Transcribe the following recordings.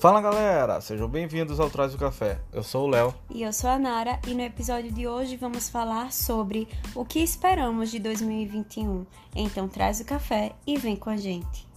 Fala galera, sejam bem-vindos ao Traz o Café. Eu sou o Léo. E eu sou a Nara, e no episódio de hoje vamos falar sobre o que esperamos de 2021. Então traz o café e vem com a gente.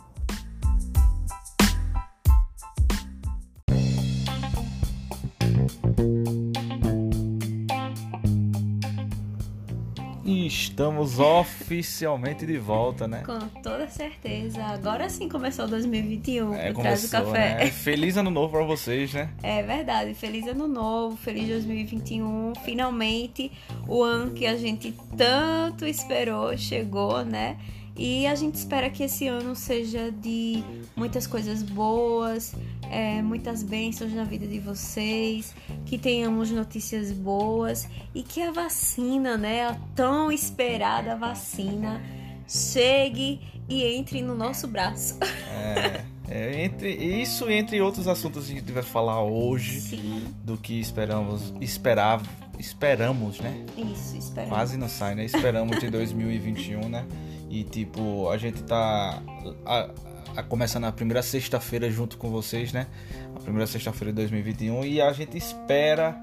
Estamos oficialmente de volta, né? Com toda certeza. Agora sim começou 2021. É, Traz o começou, café. né? Feliz ano novo pra vocês, né? É verdade. Feliz ano novo, feliz 2021. Finalmente o ano que a gente tanto esperou chegou, né? E a gente espera que esse ano seja de muitas coisas boas, é, muitas bênçãos na vida de vocês, que tenhamos notícias boas e que a vacina, né, a tão esperada vacina, chegue e entre no nosso braço. É, é, entre isso e entre outros assuntos que a gente vai falar hoje Sim, do que esperamos, esperava, esperamos, né? isso, esperamos. Quase não sai, né? Esperamos de 2021, né? E tipo, a gente tá a, a, começando a primeira sexta-feira junto com vocês, né? A primeira sexta-feira de 2021 e a gente espera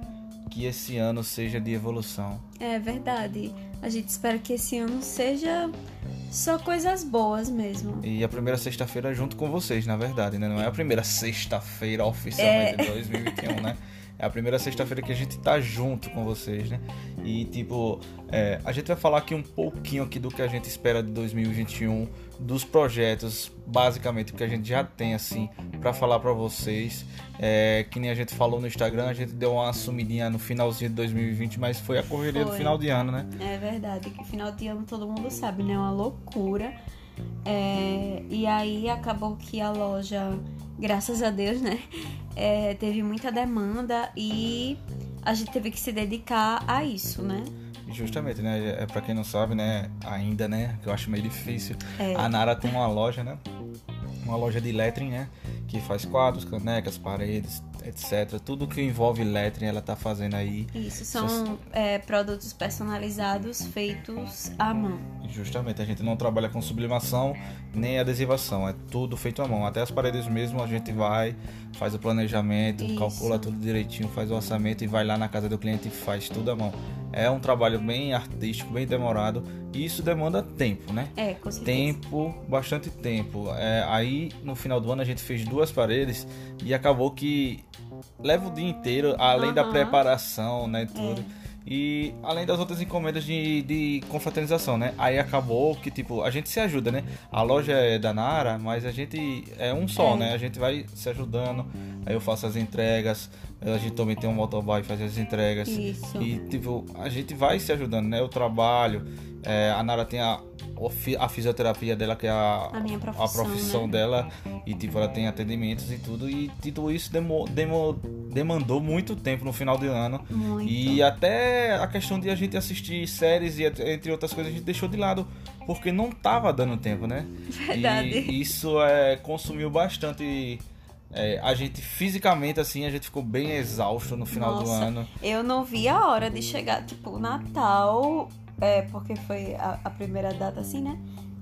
que esse ano seja de evolução. É verdade. A gente espera que esse ano seja só coisas boas mesmo. E a primeira sexta-feira junto com vocês, na verdade, né? Não é a primeira sexta-feira oficialmente de 2021, né? É a primeira sexta-feira que a gente tá junto com vocês, né? E tipo, é, a gente vai falar aqui um pouquinho aqui do que a gente espera de 2021, dos projetos, basicamente, que a gente já tem assim para falar para vocês. É, que nem a gente falou no Instagram, a gente deu uma sumidinha no finalzinho de 2020, mas foi a correria do Foi. final de ano, né? É verdade, que final de ano todo mundo sabe, né? É uma loucura. É, e aí acabou que a loja, graças a Deus, né? é, teve muita demanda e a gente teve que se dedicar a isso, né? Justamente, né? É para quem não sabe, né? Ainda, né? Que eu acho meio difícil. É. A Nara tem uma loja, né? Uma loja de lettering, né? Que faz quadros, canecas, paredes, etc. Tudo que envolve lettering ela tá fazendo aí. Isso, são é, produtos personalizados feitos à mão. Justamente, a gente não trabalha com sublimação nem adesivação, é tudo feito à mão. Até as paredes mesmo a gente vai, faz o planejamento, Isso. calcula tudo direitinho, faz o orçamento e vai lá na casa do cliente e faz tudo à mão. É um trabalho bem artístico, bem demorado e isso demanda tempo, né? É, com certeza. Tempo, bastante tempo. É, aí no final do ano a gente fez duas paredes e acabou que leva o dia inteiro, além da Aham. preparação, né, tudo. E além das outras encomendas de, de confraternização, né? Aí acabou que, tipo, a gente se ajuda, né? A loja é da Nara, mas a gente é um só, É. né? A gente vai se ajudando. Aí eu faço as entregas, a gente também tem um motoboy que faz as entregas. Isso. E, tipo, a gente vai se ajudando, né? Eu trabalho, é, a Nara tem a, o a fisioterapia dela, que é a, A minha profissão, a profissão né? dela. E, tipo, ela tem atendimentos e tudo. E tudo isso demo, demo- demandou muito tempo no final de ano. Muito. E até a questão de a gente assistir séries e entre outras coisas a gente deixou de lado porque não tava dando tempo, né? Verdade. E isso é, consumiu bastante é, a gente fisicamente assim, a gente ficou bem exausto no final do Nossa, ano. Eu não vi a hora de chegar, tipo, o Natal, é, porque foi a, a primeira data assim, né?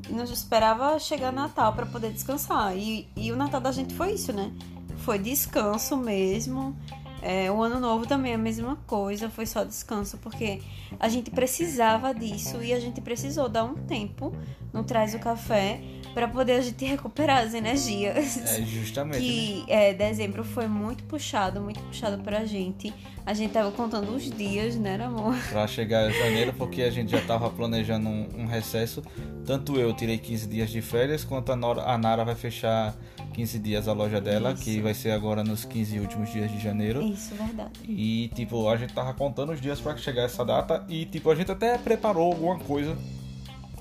E nós esperava chegar Natal pra poder descansar. E, e o Natal da gente foi isso, né? Foi descanso mesmo. É, o ano novo também é a mesma coisa, foi só descanso, porque a gente precisava disso e a gente precisou dar um tempo no Traz o Café pra poder a gente recuperar as energias. É justamente. né? Que é, dezembro foi muito puxado, muito puxado pra gente. A gente tava contando os dias, né, amor? Pra chegar em janeiro, porque a gente já tava planejando um, um recesso. Tanto eu tirei 15 dias de férias, quanto a, Nora- a Nara vai fechar 15 dias a loja dela, Isso. que vai ser agora nos 15 últimos dias de janeiro. Isso, verdade. E, tipo, a gente tava contando os dias pra chegar essa data e, tipo, a gente até preparou alguma coisa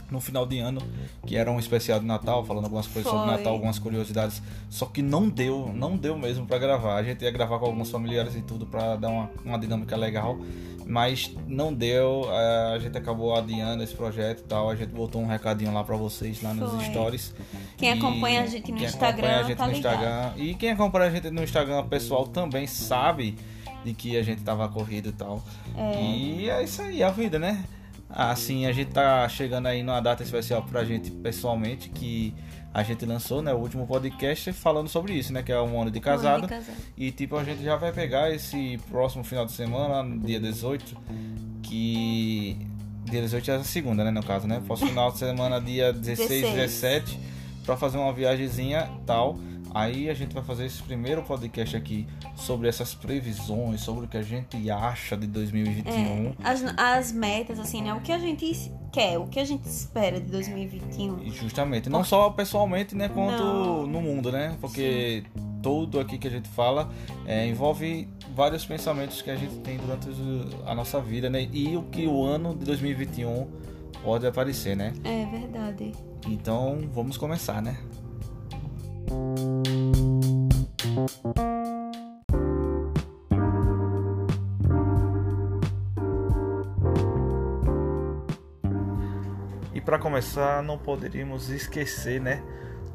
no final de ano, que era um especial de Natal, falando algumas coisas sobre Foi. Natal, algumas curiosidades. Só que não deu, não deu mesmo pra gravar. A gente ia gravar com alguns familiares e tudo pra dar uma, uma dinâmica legal, mas não deu. eh, A gente acabou adiando esse projeto e tal. A gente botou um recadinho lá pra vocês, lá nos Foi. stories. Quem E acompanha a gente no quem Instagram acompanha a gente tá no. Instagram. E quem acompanha a gente no Instagram pessoal também sabe de que a gente tava corrido e tal. É. E é isso aí, a vida, né? Ah, sim, a gente tá chegando aí numa data especial pra gente pessoalmente, que a gente lançou, né, o último podcast falando sobre isso, né, que é um ano de casado. Um ano de casado. E tipo, a gente já vai pegar esse próximo final de semana, dia 18, que dia 18 é a segunda, né, no caso, né? Próximo final de semana dia 16, 16. 17, pra fazer uma viagemzinha tal. Aí a gente vai fazer esse primeiro podcast aqui sobre essas previsões, sobre o que a gente acha de 2021. É, as, as metas, assim, né? O que a gente quer, o que a gente espera de 2021. E Justamente, não só pessoalmente, né, quanto Não. no mundo, né? Porque tudo aqui que a gente fala é, envolve vários pensamentos que a gente tem durante a nossa vida, né? E o que o ano de 2021 pode aparecer, né? É verdade. Então, vamos começar, né? E para começar, não poderíamos esquecer, né,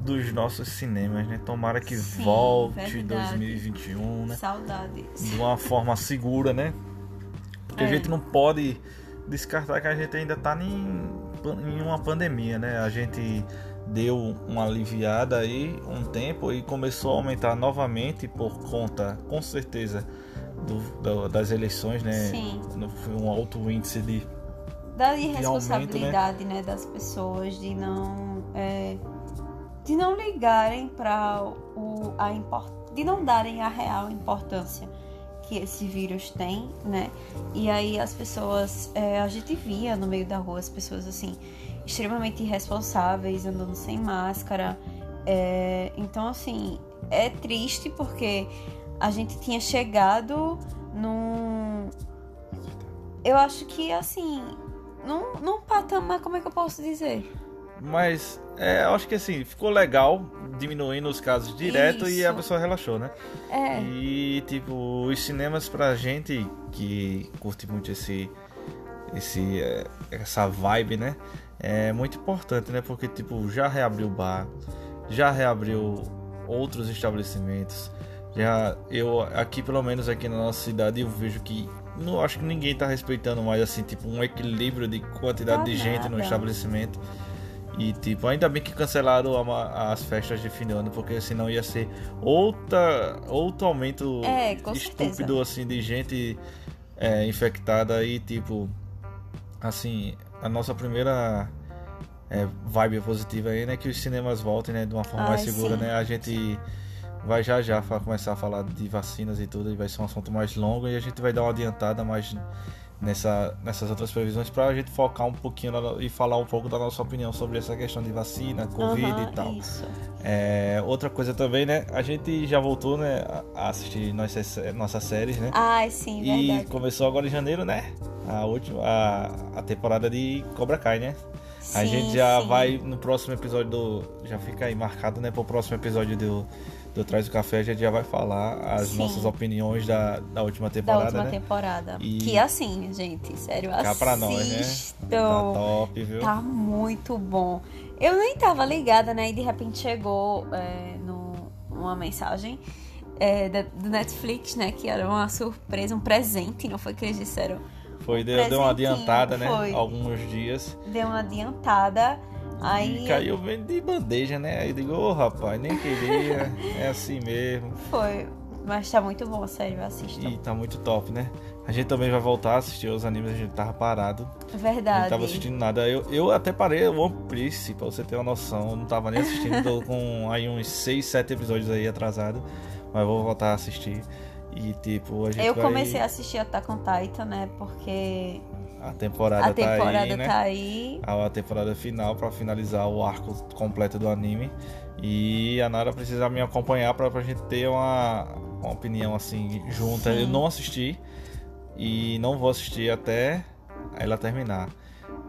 dos nossos cinemas, né? Tomara que Sim, volte verdade. 2021, né? Saudades. De uma forma segura, né? Porque a É. gente não pode descartar que a gente ainda tá em, em uma pandemia, né? A gente deu uma aliviada aí um tempo e começou a aumentar novamente por conta, com certeza, do- do- das eleições, né? Sim. Foi um alto índice de Da aumento, irresponsabilidade, né? das pessoas de não. é, de não ligarem para o. a import, de não darem a real importância que esse vírus tem, né? E aí as pessoas. é, a gente via no meio da rua as pessoas assim, extremamente irresponsáveis, andando sem máscara. é, então, assim, é triste porque a gente tinha chegado num. Eu acho que, assim, num, num patamar, como é que eu posso dizer? Mas é, eu acho que assim, ficou legal diminuindo os casos direto e a Isso. pessoa relaxou, né? É, E tipo, os cinemas pra gente que curte muito esse esse é, essa vibe, né? É muito importante, né? Porque tipo, já reabriu o bar, já reabriu outros estabelecimentos. Já eu aqui pelo menos aqui na nossa cidade eu vejo que não acho que ninguém tá respeitando mais assim, tipo, um equilíbrio de quantidade Tá de gente no nada. estabelecimento. E tipo, ainda bem que cancelaram a as festas de fim de ano, porque senão ia ser outra, outro aumento É, estúpido certeza. assim de gente é, infectada e tipo assim, a nossa primeira é, vibe positiva aí, né, que os cinemas voltem, né, de uma forma Ai, mais segura, sim. né? A gente vai já já começar a falar de vacinas e tudo, e vai ser um assunto mais longo e a gente vai dar uma adiantada mais nessa, nessas outras previsões para a gente focar um pouquinho na- e falar um pouco da nossa opinião sobre essa questão de vacina, Covid aham, e tal. Isso. É, outra coisa também, né? A gente já voltou, né, a assistir nossas, nossas séries, né? Ai, sim, E verdade. começou agora em janeiro, né? A última, a, a temporada de Cobra Kai, né? A gente já sim. vai no próximo episódio do. Já fica aí marcado, né? Pro próximo episódio do, do Traz o Café, a gente já vai falar as Sim. nossas opiniões da, da última Da temporada, última né? temporada. E- Que assim, gente, sério, Cá pra nós, né? assistam. Tá top, viu? Tá muito bom. Eu nem tava ligada, né? E de repente chegou é, no, uma mensagem é, da- do Netflix, né? Que era uma surpresa, um presente, não foi que eles disseram? Foi, deu, deu uma adiantada, né? foi. Alguns dias. Deu uma adiantada. Aí E caiu bem de bandeja, né? Aí eu digo, ô rapaz, nem queria. é assim mesmo. foi. Mas tá muito bom, sério, assistam. E tá muito top, né? A gente também vai voltar a assistir os animes, a gente tava parado. Não Verdade. tava assistindo nada. Eu, eu até parei o One Piece, pra você ter uma noção. Eu não tava nem assistindo, tô com aí uns 6, 7 episódios aí atrasado. Mas vou voltar a assistir. E tipo, a gente Eu vai... comecei a assistir Attack on Titan, né? Porque A temporada, a temporada tá aí, né? tá aí. A temporada final pra finalizar o arco completo do anime. E a Nara precisa me acompanhar pra, pra gente ter uma, uma opinião assim junta. Sim. Eu não assisti e não vou assistir até ela terminar.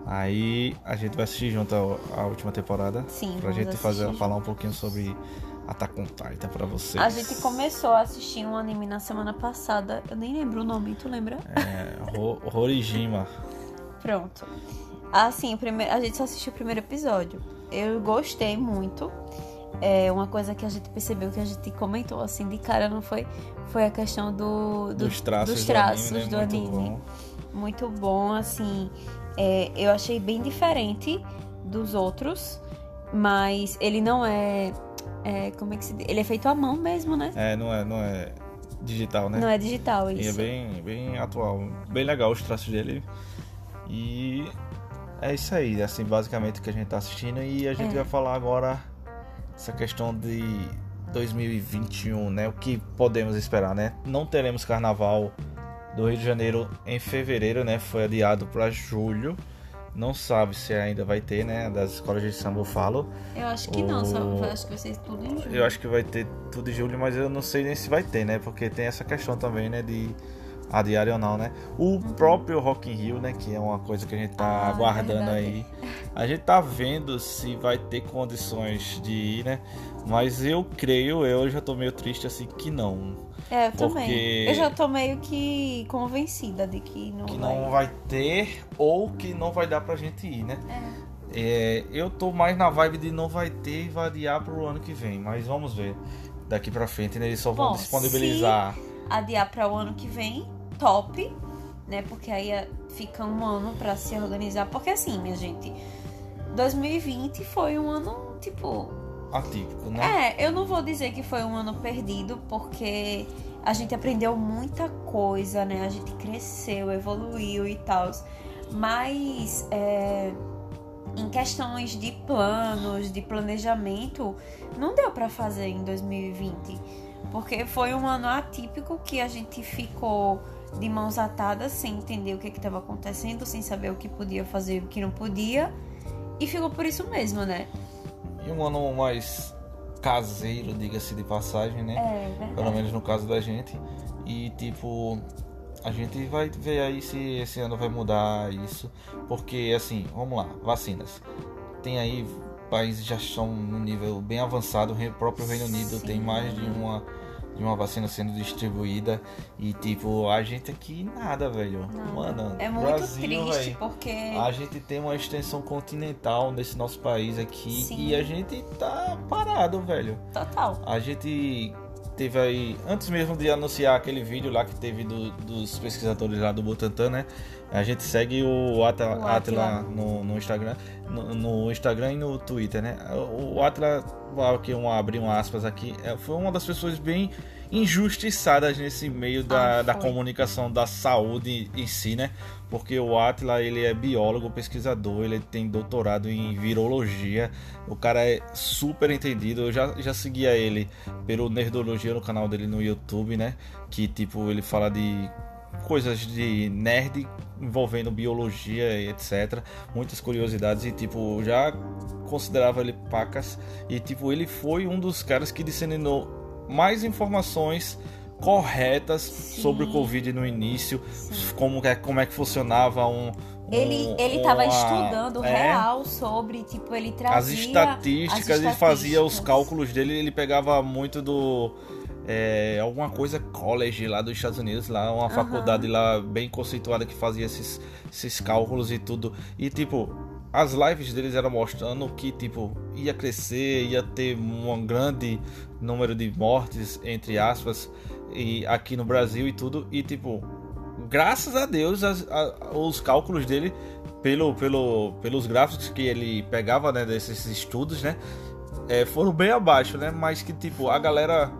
Aí a gente vai assistir junto a, a última temporada. Sim, Pra gente fazer, falar um pouquinho sobre Attack on Titan pra vocês. A gente começou a assistir um anime na semana passada. Eu nem lembro o nome, tu lembra? É, Ho- Horijima. Pronto. Assim, a gente só assistiu o primeiro episódio. Eu gostei muito. É uma coisa que a gente percebeu que a gente comentou assim de cara não foi foi a questão do, do- Dos traços, dos do traços anime, né? do Muito anime. bom. Muito bom, assim. É, eu achei bem diferente dos outros, mas ele não é, é, como é que se? Ele é feito à mão mesmo, né? É, não é, não é digital, né? Não é digital E é isso. bem, bem atual, bem legal os traços dele. E é isso aí, assim, basicamente o que a gente tá assistindo e a gente É. vai falar agora essa questão de 2021, né? O que podemos esperar, né? Não teremos carnaval do Rio de Janeiro em fevereiro, né? Foi adiado para julho. Não sabe se ainda vai ter, né? Das escolas de samba eu falo. Eu acho que não, só acho que vai ser tudo em julho. Eu acho que vai ter tudo em julho, mas eu não sei nem se vai ter, né? Porque tem essa questão também, né? De adiar ou não, né? O próprio Rock in Rio, né? Que é uma coisa que a gente tá Ah, é aguardando verdade. aí. A gente tá vendo se vai ter condições de ir, né? Mas eu creio, eu já tô meio triste assim que não. É, eu Porque- também. Eu já tô meio que convencida de que não Que vai. não vai ter ou que não vai dar pra gente ir, né? É, eu tô mais na vibe de não vai ter e vai adiar pro ano que vem. Mas vamos ver. Daqui pra frente, né? Eles só vão Bom, disponibilizar. Adiar para o ano que vem, top, né? Porque aí é- fica um ano pra se organizar. Porque assim, minha gente, 2020 foi um ano, tipo, atípico, né? É, eu não vou dizer que foi um ano perdido, porque a gente aprendeu muita coisa, né? A gente cresceu, evoluiu e tal. Mas é, em questões de planos, de planejamento, não deu pra fazer em 2020. Porque foi um ano atípico que a gente ficou de mãos atadas, sem entender o que estava acontecendo, sem saber o que podia fazer e o que não podia. E ficou por isso mesmo, né? E um ano mais caseiro, diga-se de passagem, né? É, verdade. Pelo menos no caso da gente. E tipo, a gente vai ver aí se esse ano vai mudar isso. Porque assim, vamos lá, vacinas. Tem aí países já estão no nível bem avançado, o próprio Reino Unido Sim. tem mais de uma de uma vacina sendo distribuída e tipo, a gente aqui nada, velho. Não, Mano, é muito Brasil, triste velho. porque A gente tem uma extensão continental nesse nosso país aqui Sim. e a gente tá parado, velho. total. A gente teve aí, antes mesmo de anunciar aquele vídeo lá que teve do- dos pesquisadores lá do Butantan, né? A gente segue o Atila, O. Atila no, no Instagram, no, no Instagram e no Twitter, né? O, vou aqui um, abrir um aspas aqui, é, foi uma das pessoas bem injustiçadas nesse meio da, Ah, da comunicação da saúde em si, né? Porque o Atila, ele é biólogo, pesquisador, ele tem doutorado em virologia. O cara é super entendido. Eu já, já seguia ele pelo Nerdologia no canal dele no YouTube, né? Que tipo, ele fala de coisas de nerd envolvendo biologia e etc. Muitas curiosidades e tipo, já considerava ele pacas e tipo, ele foi um dos caras que disseminou mais informações corretas sobre o Covid no início, como é, como é que funcionava um, Ele, ele tava uma- estudando é, real sobre, tipo, ele trazia as estatísticas, as ele fazia os cálculos dele, ele pegava muito do é, alguma coisa college lá dos Estados Unidos, lá uma Aham. faculdade lá bem conceituada que fazia esses, esses cálculos e tudo. E tipo, as lives deles eram mostrando que tipo ia crescer, ia ter um grande número de mortes entre aspas e aqui no Brasil e tudo e tipo graças a Deus as- a- os cálculos dele pelo, pelo, pelos gráficos que ele pegava né, desses estudos né é, foram bem abaixo né mas que tipo a galera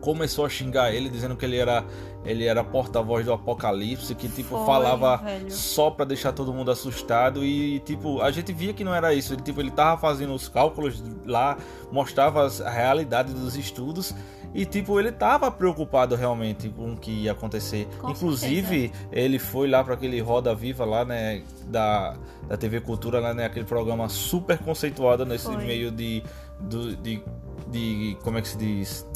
começou a xingar ele dizendo que ele era ele era porta-voz do apocalipse que tipo Foi, falava velho. só pra deixar todo mundo assustado e tipo a gente via que não era isso ele tipo ele tava fazendo os cálculos lá mostrava a realidade dos estudos e tipo ele tava preocupado realmente com o que ia acontecer Com inclusive ele foi lá para aquele Roda Viva lá né da, da TV Cultura lá né aquele programa super conceituado nesse Foi. meio de, do- de de como é que se diz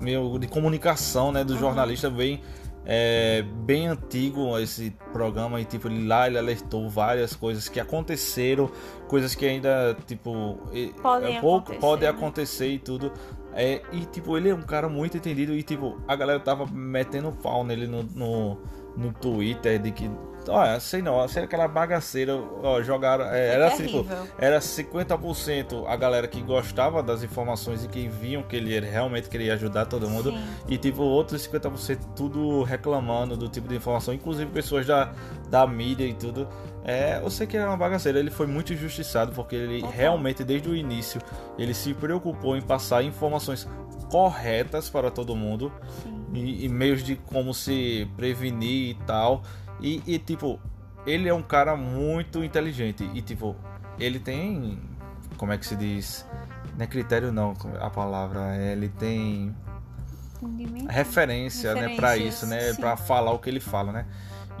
meio de comunicação né do Uhum. jornalista bem é bem antigo esse programa e tipo ele lá ele alertou várias coisas que aconteceram, coisas que ainda tipo Podem é pouco acontecer, podem né? acontecer e tudo. É, e tipo ele é um cara muito entendido e tipo a galera tava metendo pau nele no, no, no Twitter de que olha, sei não, sei aquela bagaceira, ó, jogaram, é, era tipo, era 50% a galera que gostava das informações e que viam que ele realmente queria ajudar todo mundo, Sim. e tipo, outros 50% tudo reclamando do tipo de informação, inclusive pessoas da, da mídia e tudo. É, eu sei que era uma bagaceira, ele foi muito injustiçado porque ele Total. realmente desde o início ele se preocupou em passar informações corretas para todo mundo e, e meios de como se prevenir e tal. E, e, tipo, ele é um cara muito inteligente e tipo, ele tem como é que se diz? Não é critério não, a palavra, ele tem referência, né, Referências, isso, né, sim. para falar o que ele fala, né?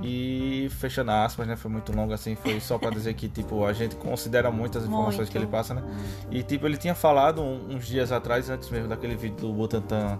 E fechando aspas, né, foi muito longo assim, foi só para dizer que tipo a gente considera muitas informações Muito. que ele passa, né? E tipo ele tinha falado uns dias atrás, antes mesmo daquele vídeo do Butantan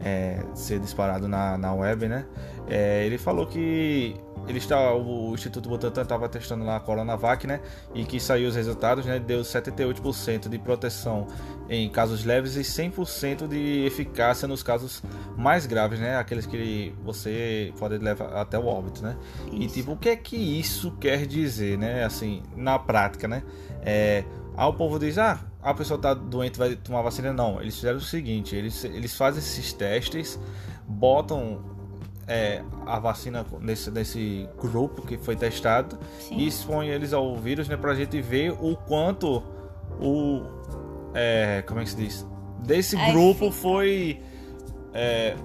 é, ser disparado na, na web, né? É, ele falou que ele está, o Instituto Butantan estava testando lá a Coronavac, né? E que saiu os resultados, né? Deu 78% de proteção em casos leves e 100% de eficácia nos casos mais graves, né? Aqueles que você pode levar até o óbito, né? E Isso. tipo, o que é que isso quer dizer, né? Assim, na prática, né? É, aí o povo diz, ah, a pessoa tá doente vai tomar vacina. Não, eles fizeram o seguinte, eles, eles fazem esses testes, botam é, a vacina nesse, nesse grupo que foi testado Sim. e expõe eles ao vírus, né? Pra gente ver o quanto o... É, como é que se diz? Desse É grupo foi... é,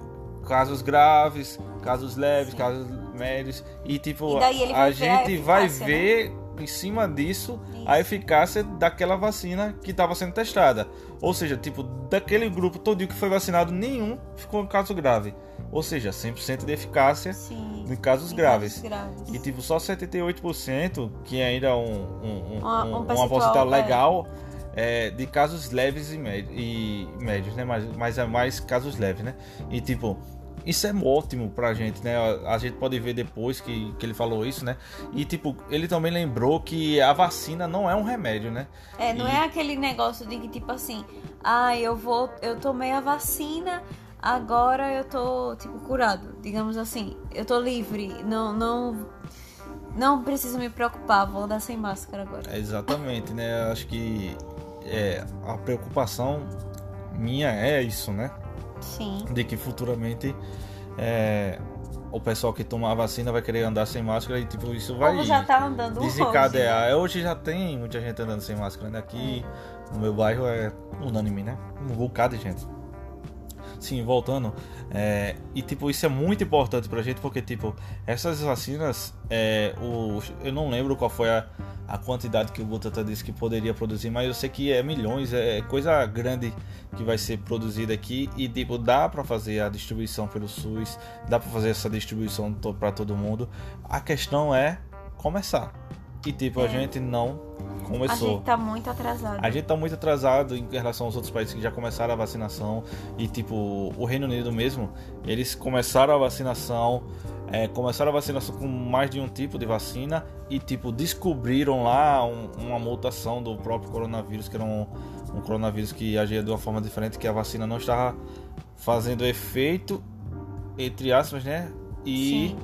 casos graves, casos leves, Sim. casos médios e tipo E a gente vai né? ver em cima disso Isso. a eficácia daquela vacina que estava sendo testada. Ou seja, tipo, daquele grupo todo que foi vacinado, nenhum ficou em caso grave. Ou seja, 100% de eficácia Sim. em casos Em graves. casos graves. E tipo, só 78%, que ainda é um, um, um, Uma- um um- percentual, é. legal é, de casos leves e, méd- e médios, né? Mas, mas é mais casos leves, né? E tipo, isso é ótimo pra gente, né? A, gente pode ver depois que, que ele falou isso, né? E tipo, ele também lembrou que a vacina não é um remédio, né? É, não E- é aquele negócio de que, tipo assim, ah, eu vou, eu tomei a vacina, agora eu tô, tipo, curado. Digamos assim, eu tô livre, não, não, não preciso me preocupar, vou andar sem máscara agora. É, exatamente, né? Eu acho que é, a preocupação minha é isso, né? Sim, de que futuramente é, o pessoal que toma a vacina vai querer andar sem máscara e tipo isso vai povo já tá andando desencadear. É, Hoje já tem muita gente andando sem máscara, né? Aqui no meu bairro é unânime, né? Um bocado de gente. Sim, voltando. é, e tipo, isso é muito importante pra gente porque, tipo, essas vacinas, é, o, eu não lembro qual foi a, a quantidade que o Butantan disse que poderia produzir, mas eu sei que é milhões, é coisa grande que vai ser produzida aqui e tipo, dá pra fazer a distribuição pelo SUS, dá pra fazer essa distribuição pra todo mundo. A questão é começar. E tipo, a É. gente não A começou. gente tá muito atrasado. A gente tá muito atrasado em relação aos outros países que já começaram a vacinação e tipo o Reino Unido mesmo, eles começaram a vacinação, é, começaram a vacinação com mais de um tipo de vacina e tipo descobriram lá um- uma mutação do próprio coronavírus que era um, um coronavírus que agia de uma forma diferente que a vacina não estava fazendo efeito entre aspas, né? E Sim.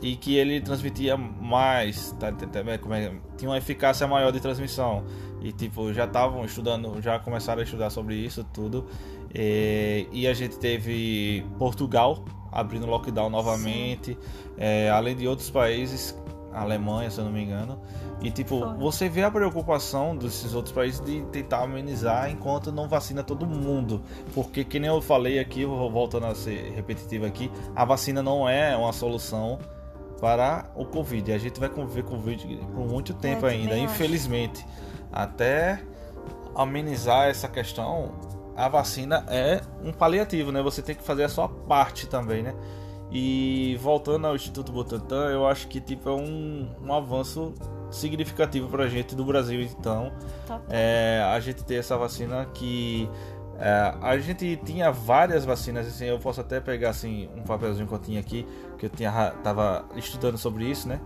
E que ele transmitia mais, tá entendendo? Como é- tinha uma eficácia maior de transmissão. E tipo, já estavam estudando, já começaram a estudar sobre isso tudo. E, e a gente teve Portugal abrindo lockdown novamente, é, além de outros países, Alemanha, se eu não me engano. E tipo, Foi. você vê a preocupação desses outros países de tentar amenizar enquanto não vacina todo mundo. Porque que nem eu falei aqui, voltando a ser repetitivo aqui, a vacina não é uma solução para o Covid. A gente vai conviver com o Covid por muito tempo Eu ainda, também acho. infelizmente. Até amenizar essa questão, a vacina é um paliativo, né? Você tem que fazer a sua parte também, né? E voltando ao Instituto Butantan, eu acho que tipo é um, um avanço significativo pra gente do Brasil, então é, a gente ter essa vacina que é, a gente tinha várias vacinas assim eu posso até pegar assim um papelzinho que eu tinha aqui que eu tinha tava estudando sobre isso né?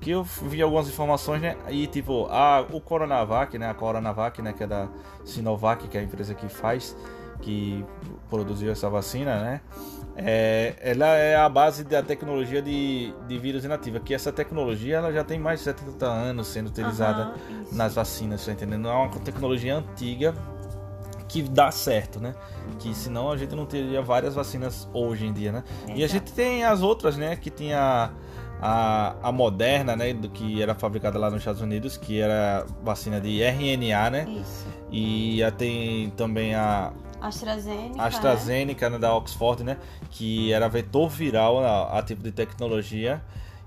Que eu vi algumas informações né? E tipo a o Coronavac né? A Coronavac né? Que é da Sinovac que é a empresa que faz que produziu essa vacina, né? É, ela é a base da tecnologia de, de vírus inativa, que essa tecnologia ela já tem mais de 70 anos sendo utilizada Aham, nas vacinas, tá entendendo? É uma tecnologia antiga que dá certo, né? Que senão a gente não teria várias vacinas hoje em dia, né? E a gente tem as outras, né? Que tinha a, a Moderna, né? Do que era fabricada lá nos Estados Unidos, que era vacina de RNA, né? Isso. E a- tem também a AstraZeneca. a AstraZeneca né, da Oxford, né? Que era vetor viral a, a tipo de tecnologia.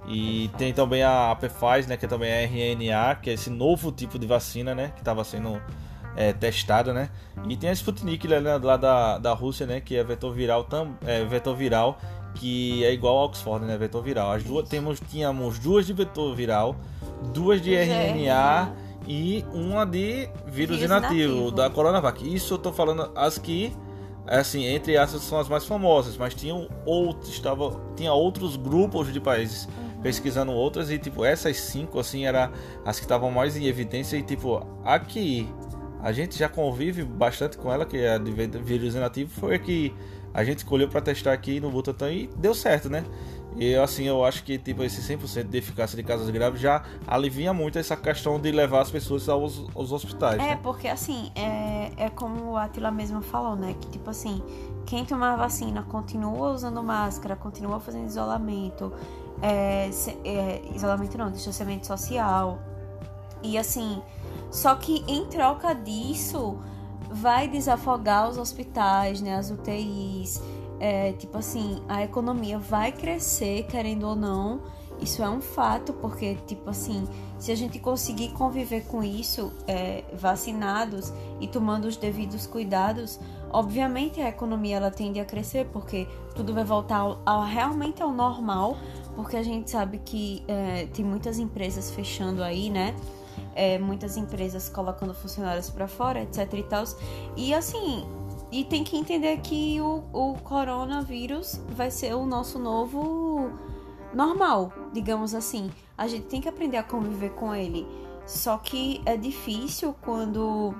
E tem também a, a Pfizer, né? Que também é RNA, que é esse novo tipo de vacina, né? Que estava sendo é, testada, né? E tem a Sputnik lá, né, lá da, da Rússia, né? Que é vetor viral, tam, é, vetor viral que é igual a Oxford, né? Vetor viral. As duas temos tínhamos duas de vetor viral, duas de de RNA e uma de vírus, Vírus inativo, inativo. da Coronavac. Isso eu tô falando as que assim, entre essas são as mais famosas, mas tinham outros, estava, tinha outros grupos de países pesquisando outras e tipo essas cinco assim era as que estavam mais em evidência e tipo aqui a gente já convive bastante com ela que é a de vírus inativo foi a que a gente escolheu para testar aqui no Butantan e deu certo, né? E assim, eu acho que tipo esse 100% de eficácia de casos graves já alivia muito essa questão de levar as pessoas aos, aos hospitais, É, né? porque assim, é, é como o Atila mesmo falou, né? Que tipo assim, quem tomar a vacina continua usando máscara, continua fazendo isolamento, é, é, isolamento não, distanciamento social. E assim, só que em troca disso, vai desafogar os hospitais, né? As UTIs. É, tipo assim, a economia vai crescer, querendo ou não. Isso é um fato, porque, tipo assim, se a gente conseguir conviver com isso, é, vacinados e tomando os devidos cuidados, obviamente a economia ela tende a crescer, porque tudo vai voltar ao, ao- realmente ao normal, porque a gente sabe que é, tem muitas empresas fechando aí, né? É, muitas empresas colocando funcionários para fora, etc e tal. E assim, e tem que entender que o, o coronavírus vai ser o nosso novo normal, digamos assim. A gente tem que aprender a conviver com ele. Só que é difícil quando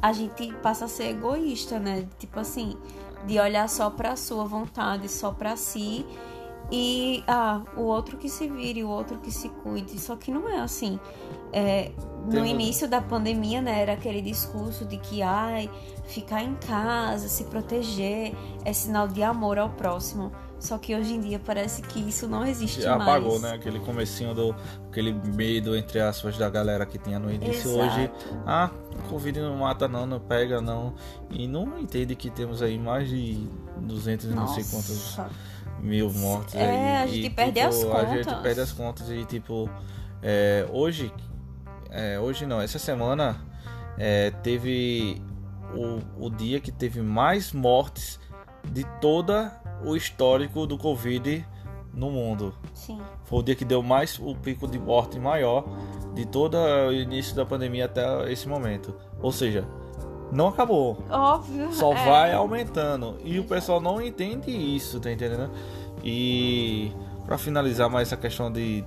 a gente passa a ser egoísta, né? Tipo assim, de olhar só pra sua vontade, só pra si. E ah, o outro que se vire, o outro que se cuide. Só que não é assim. É, no início da pandemia, né, era aquele discurso de que ai, ficar em casa, se proteger é sinal de amor ao próximo. Só que hoje em dia parece que isso não existe Já mais. apagou, né? Aquele comecinho do aquele medo entre aspas da galera que tinha no início Exato. hoje. Ah, Covid não mata não, não pega não. E não entende que temos aí mais de 200 e não sei quantos Nossa. mil mortos É, aí. a gente E, perde tipo, as A gente contas. perde as contas e tipo é, hoje é, hoje não, essa semana é, teve o, o dia que teve mais mortes de toda o histórico do Covid no mundo. Sim. Foi o dia que deu mais o pico de morte maior de todo o início da pandemia até esse momento. Ou seja, não acabou. Óbvio. Só é. vai aumentando. E o pessoal não entende isso, tá entendendo? E para finalizar mais essa questão de,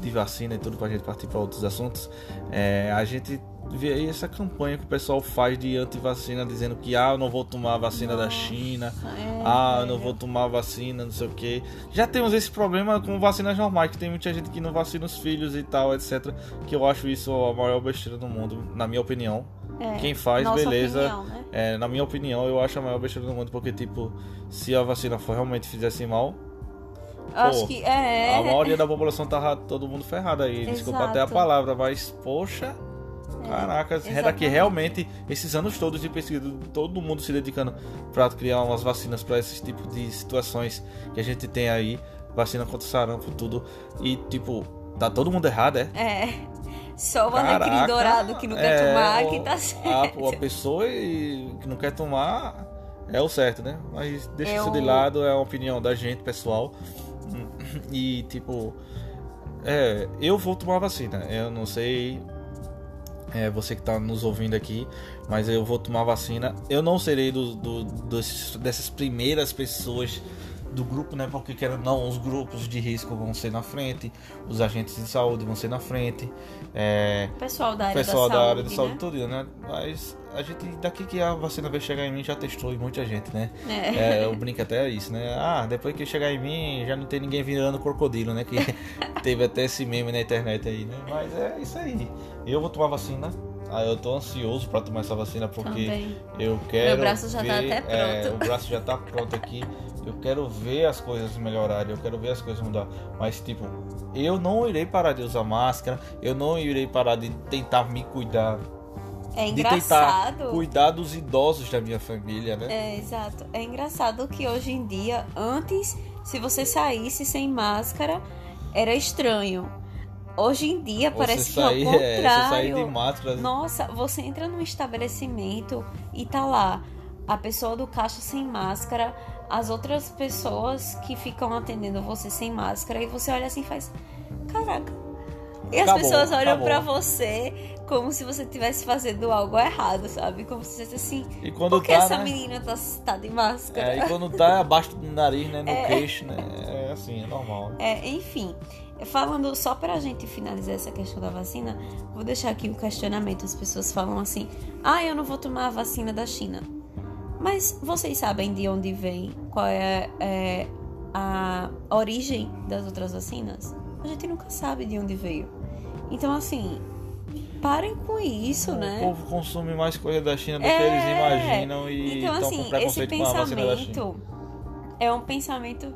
de vacina e tudo pra gente partir para outros assuntos, é, a gente vê aí essa campanha que o pessoal faz de antivacina dizendo que ah, eu não vou tomar a vacina da China. É, Ah, eu não velho. vou tomar vacina, não sei o que. Já temos esse problema com vacinas normais, que tem muita gente que não vacina os filhos e tal, etc. Que eu acho isso a maior besteira do mundo, na minha opinião. É, Quem faz, nossa beleza. opinião, né? É, na minha opinião, eu acho a maior besteira do mundo, porque, tipo, se a vacina for realmente fizesse mal, Acho que é. a maioria da população tava todo mundo ferrado aí. Desculpa até a Exato. palavra, mas, poxa. Caraca, era que realmente esses anos todos de pesquisa, todo mundo se dedicando para criar umas vacinas para esses tipos de situações que a gente tem aí, vacina contra sarampo, tudo, e tipo, tá todo mundo errado, é? É. Só o Caraca, dourado que não quer é, tomar, o- que tá A, certo. a pessoa e- que não quer tomar é o certo, né? Mas deixa isso de lado, é a opinião da gente, pessoal. E tipo, é, eu vou tomar vacina. Eu não sei é, você que tá nos ouvindo aqui, mas eu vou tomar vacina. Eu não serei do, do- dos- dessas primeiras pessoas do grupo, né? Porque querendo não, os grupos de risco vão ser na frente, os agentes de saúde vão ser na frente, é, Pessoal da área pessoal da, da, saúde, área de saúde, né? tudo, né? Mas a gente, daqui que a vacina vai chegar em mim, já testou em muita gente, né? É. É, eu brinco até isso, né? Ah, depois que chegar em mim, já não tem ninguém virando crocodilo, né? Que teve até esse meme na internet aí, né? Mas é isso aí. Eu vou tomar vacina. Ah, eu tô ansioso pra tomar essa vacina porque Também. eu quero. Meu braço já ver, tá até é, pronto. o braço já tá pronto aqui. Eu quero ver as coisas melhorarem, eu quero ver as coisas mudar. Mas, tipo, eu não irei parar de usar máscara, eu não irei parar de tentar me cuidar. É De tentar engraçado. cuidar dos idosos da minha família, né? É, exato. É engraçado que hoje em dia, antes, se você saísse sem máscara, era estranho. Hoje em dia parece você que sair, é o é, você sair de contrário. máscara. Nossa, você entra num estabelecimento e tá lá a pessoa do caixa sem máscara, as outras pessoas que ficam atendendo você sem máscara, e você olha assim e faz: Caraca. E as Acabou, pessoas olham pra você como se você estivesse fazendo algo errado, sabe? Como se você assim. E quando Por que tá, essa né? menina tá, tá de máscara? É, e quando tá abaixo do nariz, né? No É. queixo, né? É assim, é normal. É, enfim, falando só pra gente finalizar essa questão da vacina, vou deixar aqui um questionamento. As pessoas falam assim: ah, eu não vou tomar a vacina da China. Mas vocês sabem de onde vem, qual é, é, a origem das outras vacinas? A gente nunca sabe de onde veio. Então, assim, parem com isso, O né? povo consome mais coisa da China do que É. eles imaginam e Então, assim, esse pensamento é um pensamento,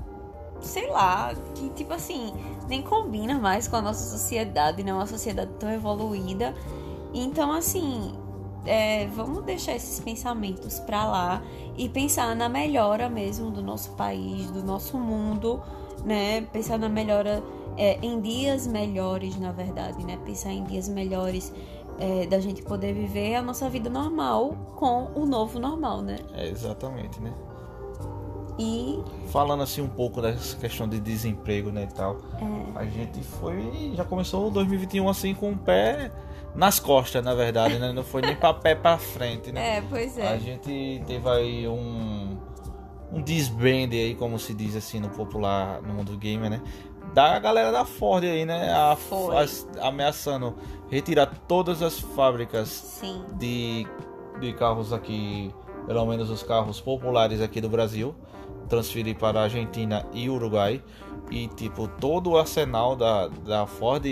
sei lá, que tipo assim, nem combina mais com a nossa sociedade, né? Uma sociedade tão evoluída. Então, assim, é, vamos deixar esses pensamentos pra lá e pensar na melhora mesmo do nosso país, do nosso mundo, né? Pensar na melhora é, em dias melhores, na verdade, né? Pensar em dias melhores é, da gente poder viver a nossa vida normal com o novo normal, né? É, exatamente, né? E Falando assim um pouco dessa questão de desemprego, né, e tal. é, A gente foi, já começou o 2021 assim com o pé nas costas, na verdade, né? Não foi nem pra pé pra frente, né? é, pois A é. gente teve aí um um desbande aí, como se diz assim no popular, no mundo gamer, né? Da galera da Ford aí, né? A, as- ameaçando retirar todas as fábricas Sim. de, de carros aqui, pelo menos os carros populares aqui do Brasil, transferir para a Argentina e Uruguai. E tipo, todo o arsenal da, da Ford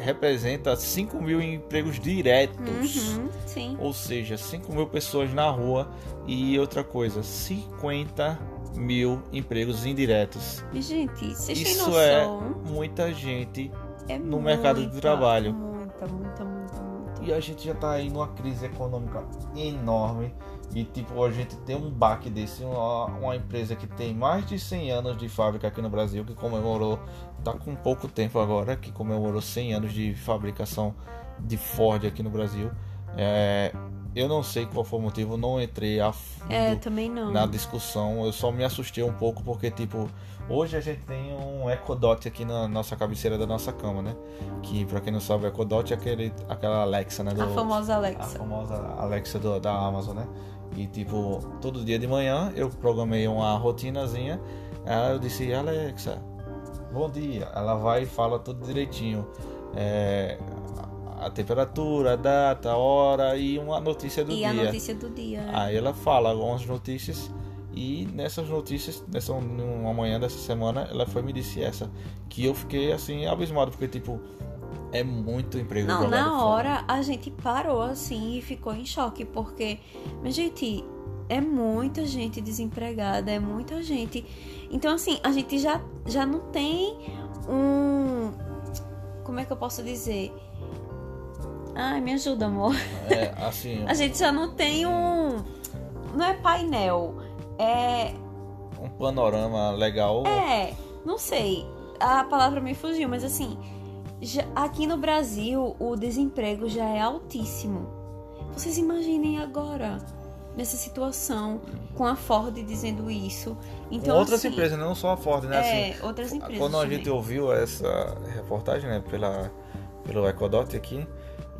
representa 5 mil empregos diretos. Uhum. Ou seja, 5 mil pessoas na rua e outra coisa, 50 mil empregos indiretos. Gente, vocês Isso é noção? muita gente É, no mercado de muita, trabalho. Muita, muita, muita, muita. e a gente já tá aí numa crise econômica enorme. E tipo, a gente tem um baque desse, uma, uma empresa que tem mais de 100 anos de fábrica aqui no Brasil, que comemorou, tá com pouco tempo agora, que comemorou 100 anos de fabricação de Ford aqui no Brasil. É, eu não sei qual foi o motivo, não entrei a fundo É, também não. na discussão. Eu só me assustei um pouco porque, tipo, hoje a gente tem um Echo Dot aqui na nossa cabeceira da nossa cama, né? Que, pra quem não sabe, o Echo Dot é aquele, aquela Alexa, né? A do- famosa a Alexa. famosa Alexa do- da Amazon, né? E, tipo, todo dia de manhã eu programei uma rotinazinha. Aí eu disse, Alexa, bom dia. Ela vai e fala tudo direitinho. É, a temperatura, a data, a hora e uma notícia do E dia. a notícia do dia. né? Aí ela fala algumas notícias e nessas notícias, nessa uma manhã dessa semana, ela foi e me disse essa que eu fiquei assim abismado porque tipo é muito emprego Não, na fora. hora a gente parou assim e ficou em choque, porque, mas gente, é muita gente desempregada, é muita gente. Então, assim, a gente já, já não tem um. Como é que eu posso dizer? Ai, me ajuda, amor. É, assim, A gente já não tem um. Não é painel. É. um panorama legal. É. Não sei. A palavra me fugiu, mas assim. Já- aqui no Brasil, o desemprego já é altíssimo. Vocês imaginem agora. Nessa situação, com a Ford dizendo isso. Então, outras assim, empresas, não só a Ford, né? É, assim, outras empresas. quando a também. gente ouviu essa reportagem, né, pela, pelo Ecodot aqui,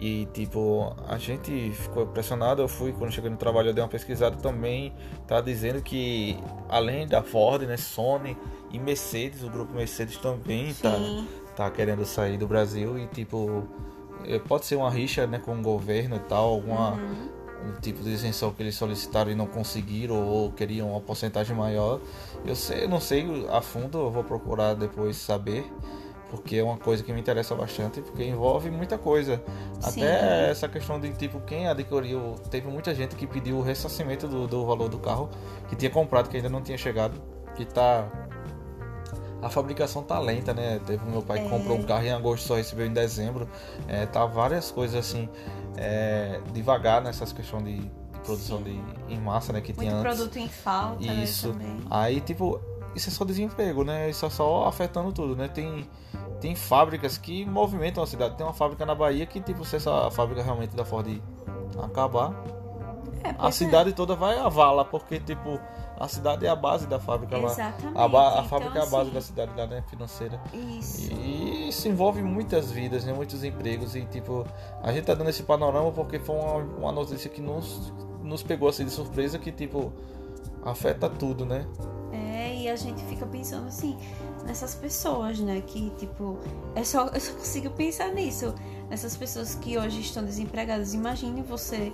E tipo, a gente ficou impressionado. Eu fui, quando cheguei no trabalho, eu dei uma pesquisada também. Tá dizendo que além da Ford, né, Sony e Mercedes, o grupo Mercedes também tá, tá querendo sair do Brasil. E tipo, eh, pode ser uma rixa né, com o governo e tal, alguma. Uhum. Um tipo de isenção que eles solicitaram e não conseguiram, ou queriam uma porcentagem maior. Eu, sei, não sei a fundo, eu vou procurar depois saber porque é uma coisa que me interessa bastante, porque envolve muita coisa. Sim. Até essa questão de tipo quem adquiriu, teve muita gente que pediu o ressarcimento do, do valor do carro que tinha comprado que ainda não tinha chegado, que tá a fabricação tá lenta, né? Teve meu pai que é. comprou um carro em agosto, só recebeu em dezembro. É, tá várias coisas assim é, devagar nessas questões de, de produção de, em massa, né? Que Muito tinha antes. produto em falta. Né, Isso. Né, Aí tipo isso é só desemprego, né? Isso é só afetando tudo, né? Tem, tem fábricas que movimentam a cidade. Tem uma fábrica na Bahia que, tipo, se essa fábrica realmente da Ford acabar, é, a é. cidade toda vai a vala, porque, tipo, a cidade é a base da fábrica Exatamente. lá. A, ba a então, fábrica é a base assim, da cidade lá, né? Financeira. Isso. E isso envolve muitas vidas, né? Muitos empregos. E, tipo, a gente tá dando esse panorama porque foi uma, uma notícia que nos, nos pegou assim de surpresa que, tipo, afeta tudo, né? e a gente fica pensando assim nessas pessoas, né? Que tipo, é só, eu só consigo pensar nisso. Nessas pessoas que hoje estão desempregadas. Imagine você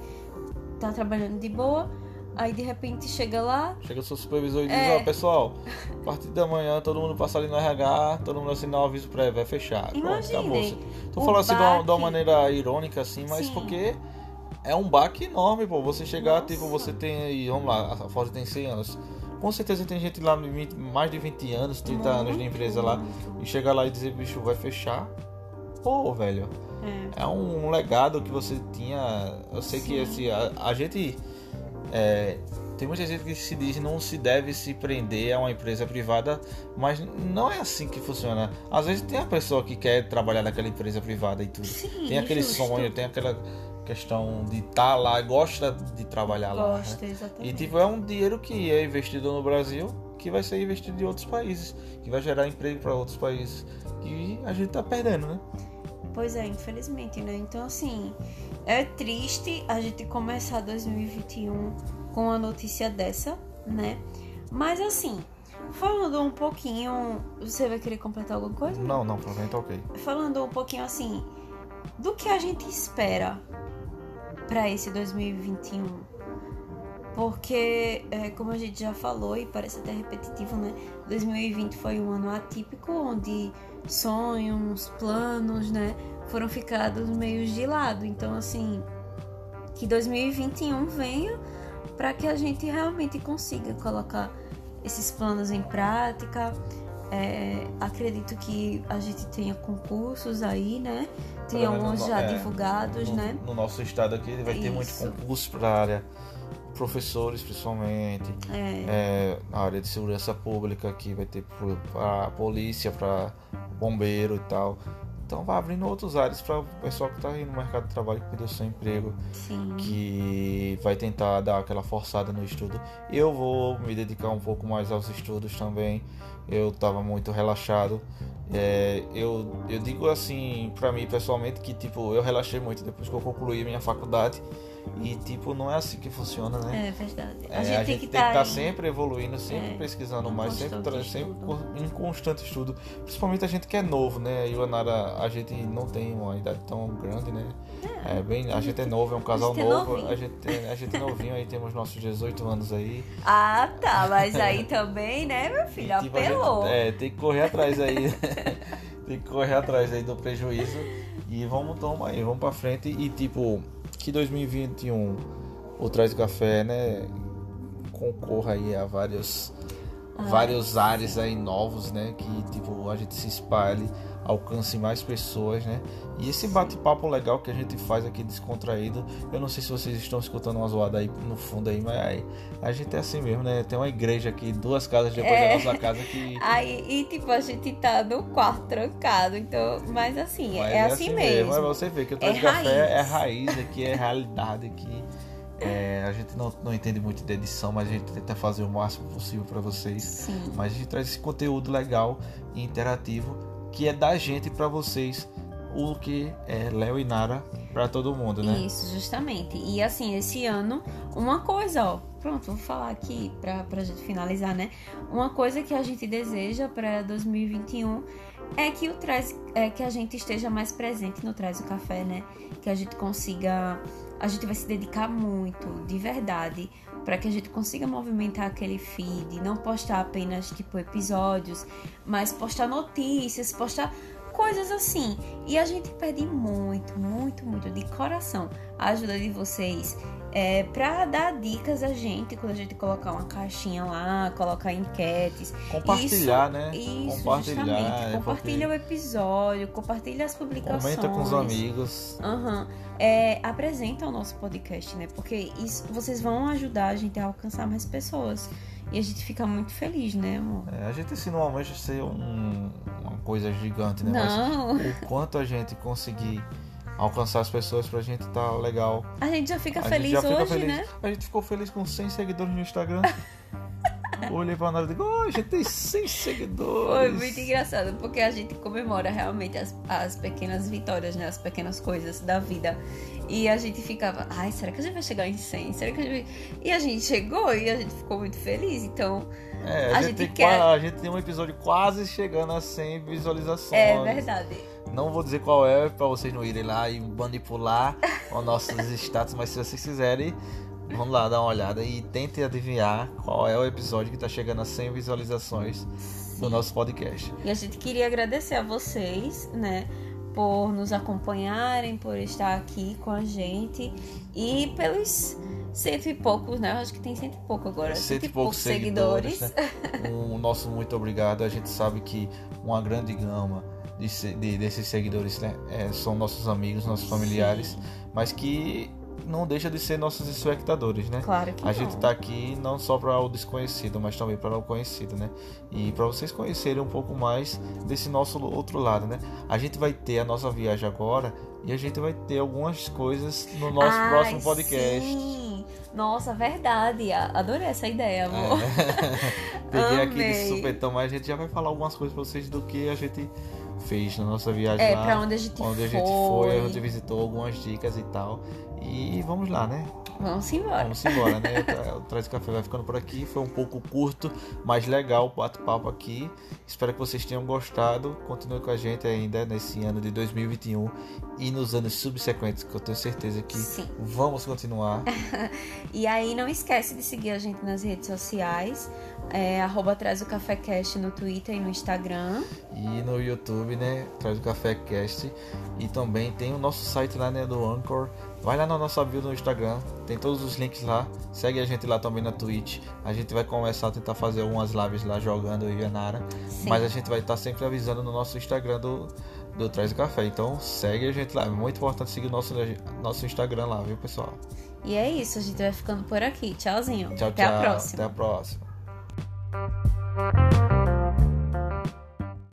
tá trabalhando de boa, aí de repente chega lá. Chega o seu supervisor e diz, é... ó, oh, pessoal, a partir da manhã todo mundo passa ali no RH, todo mundo assinar o aviso prévio, vai fechar. Imagine, Tô falando assim de uma, de uma, maneira irônica, assim, mas Sim. porque é um baque enorme, pô. Você chegar, Nossa. tipo, você tem aí, vamos lá, a Ford tem 100 anos. Com certeza tem gente lá de 20, mais de 20 anos, 30 muito, anos de empresa lá, e chegar lá e dizer, bicho, vai fechar. Pô, velho. É, é um, um, legado que você tinha. Eu sei Sim. que esse, a, a gente. É, tem muita gente que se diz não se deve se prender a uma empresa privada, mas não é assim que funciona. Às vezes tem a pessoa que quer trabalhar naquela empresa privada e tudo. Sim, tem aquele justo. sonho, tem aquela questão de estar tá lá, gosta de trabalhar gosta, lá. Gosta, né? exatamente. E tipo, é um dinheiro que é investido no Brasil, que vai ser investido em outros países, que vai gerar emprego para outros países. E a gente tá perdendo, né? Pois é, infelizmente, né? Então, assim, é triste a gente começar 2021 com uma notícia dessa, né? Mas, assim, falando um pouquinho. Você vai querer completar alguma coisa? Não, não, pra mim tá ok. Falando um pouquinho, assim, do que a gente espera para esse 2021. Porque, é, como a gente já falou, e parece até repetitivo, né? 2020 foi um ano atípico, onde sonhos, planos, né? Foram ficados meio de lado. Então, assim, que 2021 venha para que a gente realmente consiga colocar esses planos em prática, é, acredito que a gente tenha concursos aí, né? Tem alguns já é, divulgados, no, né? No nosso estado aqui vai ter muito concurso para a área professores principalmente é. É, na área de segurança pública aqui vai ter para polícia para bombeiro e tal então vai abrindo outros áreas para o pessoal que está aí no mercado de trabalho que perdeu seu emprego, Sim. que vai tentar dar aquela forçada no estudo. Eu vou me dedicar um pouco mais aos estudos também. Eu estava muito relaxado. É, eu, eu digo assim para mim pessoalmente que tipo eu relaxei muito depois que eu concluí minha faculdade e, tipo, não é assim que funciona, né? É verdade. A, é, gente, a gente, tem que estar tá, tá sempre evoluindo, sempre é, pesquisando mais, sempre, sempre em constante estudo. Principalmente a gente que é novo, né? Eu e a Nara, a gente não tem uma idade tão grande, né? É, é bem, a gente é novo, é um casal a novo. É a gente, a gente é novinho aí, temos nossos 18 anos aí. Ah, tá. Mas aí também, né, meu filho? E, tipo, apelou. Gente, é, tem que correr atrás aí. tem que correr atrás aí do prejuízo. E vamos tomar aí, vamos pra frente. E tipo, que 2021 o Traz Café, né, concorra aí a vários ah, vários ares aí novos, né, que tipo a gente se espalhe, alcance mais pessoas, né? E esse bate-papo legal que a gente faz aqui descontraído, eu não sei se vocês estão escutando uma zoada aí no fundo aí, mas aí, a gente é assim mesmo, né? Tem uma igreja aqui, duas casas depois é. da nossa casa que. Aí, e tipo, a gente tá no quarto trancado, então, mas assim, mas é, é, assim, assim mesmo. mesmo. Mas você vê que o é Café raiz. é raiz aqui, é realidade aqui. É, a gente não, não entende muito de edição, mas a gente tenta fazer o máximo possível para vocês. Sim. Mas a gente traz esse conteúdo legal e interativo que é da gente para vocês o que é Léo e Nara para todo mundo, né? Isso, justamente. E assim, esse ano, uma coisa, ó, pronto, vou falar aqui pra, pra gente finalizar, né? Uma coisa que a gente deseja para 2021 é que o traz, é que a gente esteja mais presente no Traz o Café, né? Que a gente consiga, a gente vai se dedicar muito, de verdade, para que a gente consiga movimentar aquele feed, não postar apenas tipo episódios, mas postar notícias, postar coisas assim. E a gente pede muito, muito, muito de coração a ajuda de vocês é, para dar dicas a gente quando a gente colocar uma caixinha lá, colocar enquetes. Compartilhar, isso, né? Isso, compartilhar. justamente. É compartilha porque... o episódio, compartilha as publicações. Comenta com os amigos. Uhum. É, apresenta o nosso podcast, né? Porque isso, vocês vão ajudar a gente a alcançar mais pessoas. E a gente fica muito feliz, né, amor? É, a gente assim, almeja ser um, uma coisa gigante, né? Não. Mas o quanto a gente conseguir alcançar as pessoas pra gente tá legal. A gente já fica a feliz já fica hoje, feliz. né? A gente ficou feliz com 100 seguidores no Instagram. Olhei pra nós e digo, oh, a gente tem 100 seguidores. Foi muito engraçado, porque a gente comemora realmente as, as pequenas vitórias, né? As pequenas coisas da vida. E a gente ficava, ai, será que a gente vai chegar em 100? Será que a gente. E a gente chegou e a gente ficou muito feliz. Então, é, a, a, gente, gente quer... a gente tem um episódio quase chegando a 100 visualizações. É verdade. Não vou dizer qual é para vocês não irem lá e manipular os nossos status, mas se vocês quiserem, vamos lá dar uma olhada e tentem adivinhar qual é o episódio que está chegando a 100 visualizações Sim. do nosso podcast. E a gente queria agradecer a vocês, né? Por nos acompanharem, por estar aqui com a gente e pelos cento e poucos, né? Eu acho que tem cento e pouco agora. Cento, cento e poucos seguidores. seguidores né? um nosso muito obrigado. A gente sabe que uma grande gama de, de, desses seguidores né? É, são nossos amigos, nossos familiares, Sim. mas que não deixa de ser nossos espectadores, né? Claro que A não. gente tá aqui não só para o desconhecido, mas também para o conhecido, né? E para vocês conhecerem um pouco mais desse nosso outro lado, né? A gente vai ter a nossa viagem agora e a gente vai ter algumas coisas no nosso Ai, próximo podcast. Sim. Nossa, verdade. Adorei essa ideia, amor. É. Peguei aqui de supetão, mas a gente já vai falar algumas coisas para vocês do que a gente fez na nossa viagem é, lá. Pra onde a gente onde foi. a gente foi, a gente visitou algumas dicas e tal. E vamos lá, né? Vamos embora. Vamos embora, né? O Traz Café vai ficando por aqui. Foi um pouco curto, mas legal o bate-papo aqui. Espero que vocês tenham gostado. Continue com a gente ainda nesse ano de 2021 e nos anos subsequentes, que eu tenho certeza que Sim. vamos continuar. e aí, não esquece de seguir a gente nas redes sociais. É, arroba Traz o Café Cast no Twitter e no Instagram. E no YouTube, né? Traz o Café Cast. E também tem o nosso site lá, né? Do Anchor Vai lá na nossa bio no Instagram, tem todos os links lá. Segue a gente lá também na Twitch. A gente vai começar a tentar fazer algumas lives lá jogando e a Nara. Mas a gente vai estar sempre avisando no nosso Instagram do, do Traz o Café. Então segue a gente lá. É muito importante seguir o nosso, nosso Instagram lá, viu, pessoal? E é isso, a gente vai ficando por aqui. Tchauzinho. Tchau, Até tchau. a próxima. Até a próxima.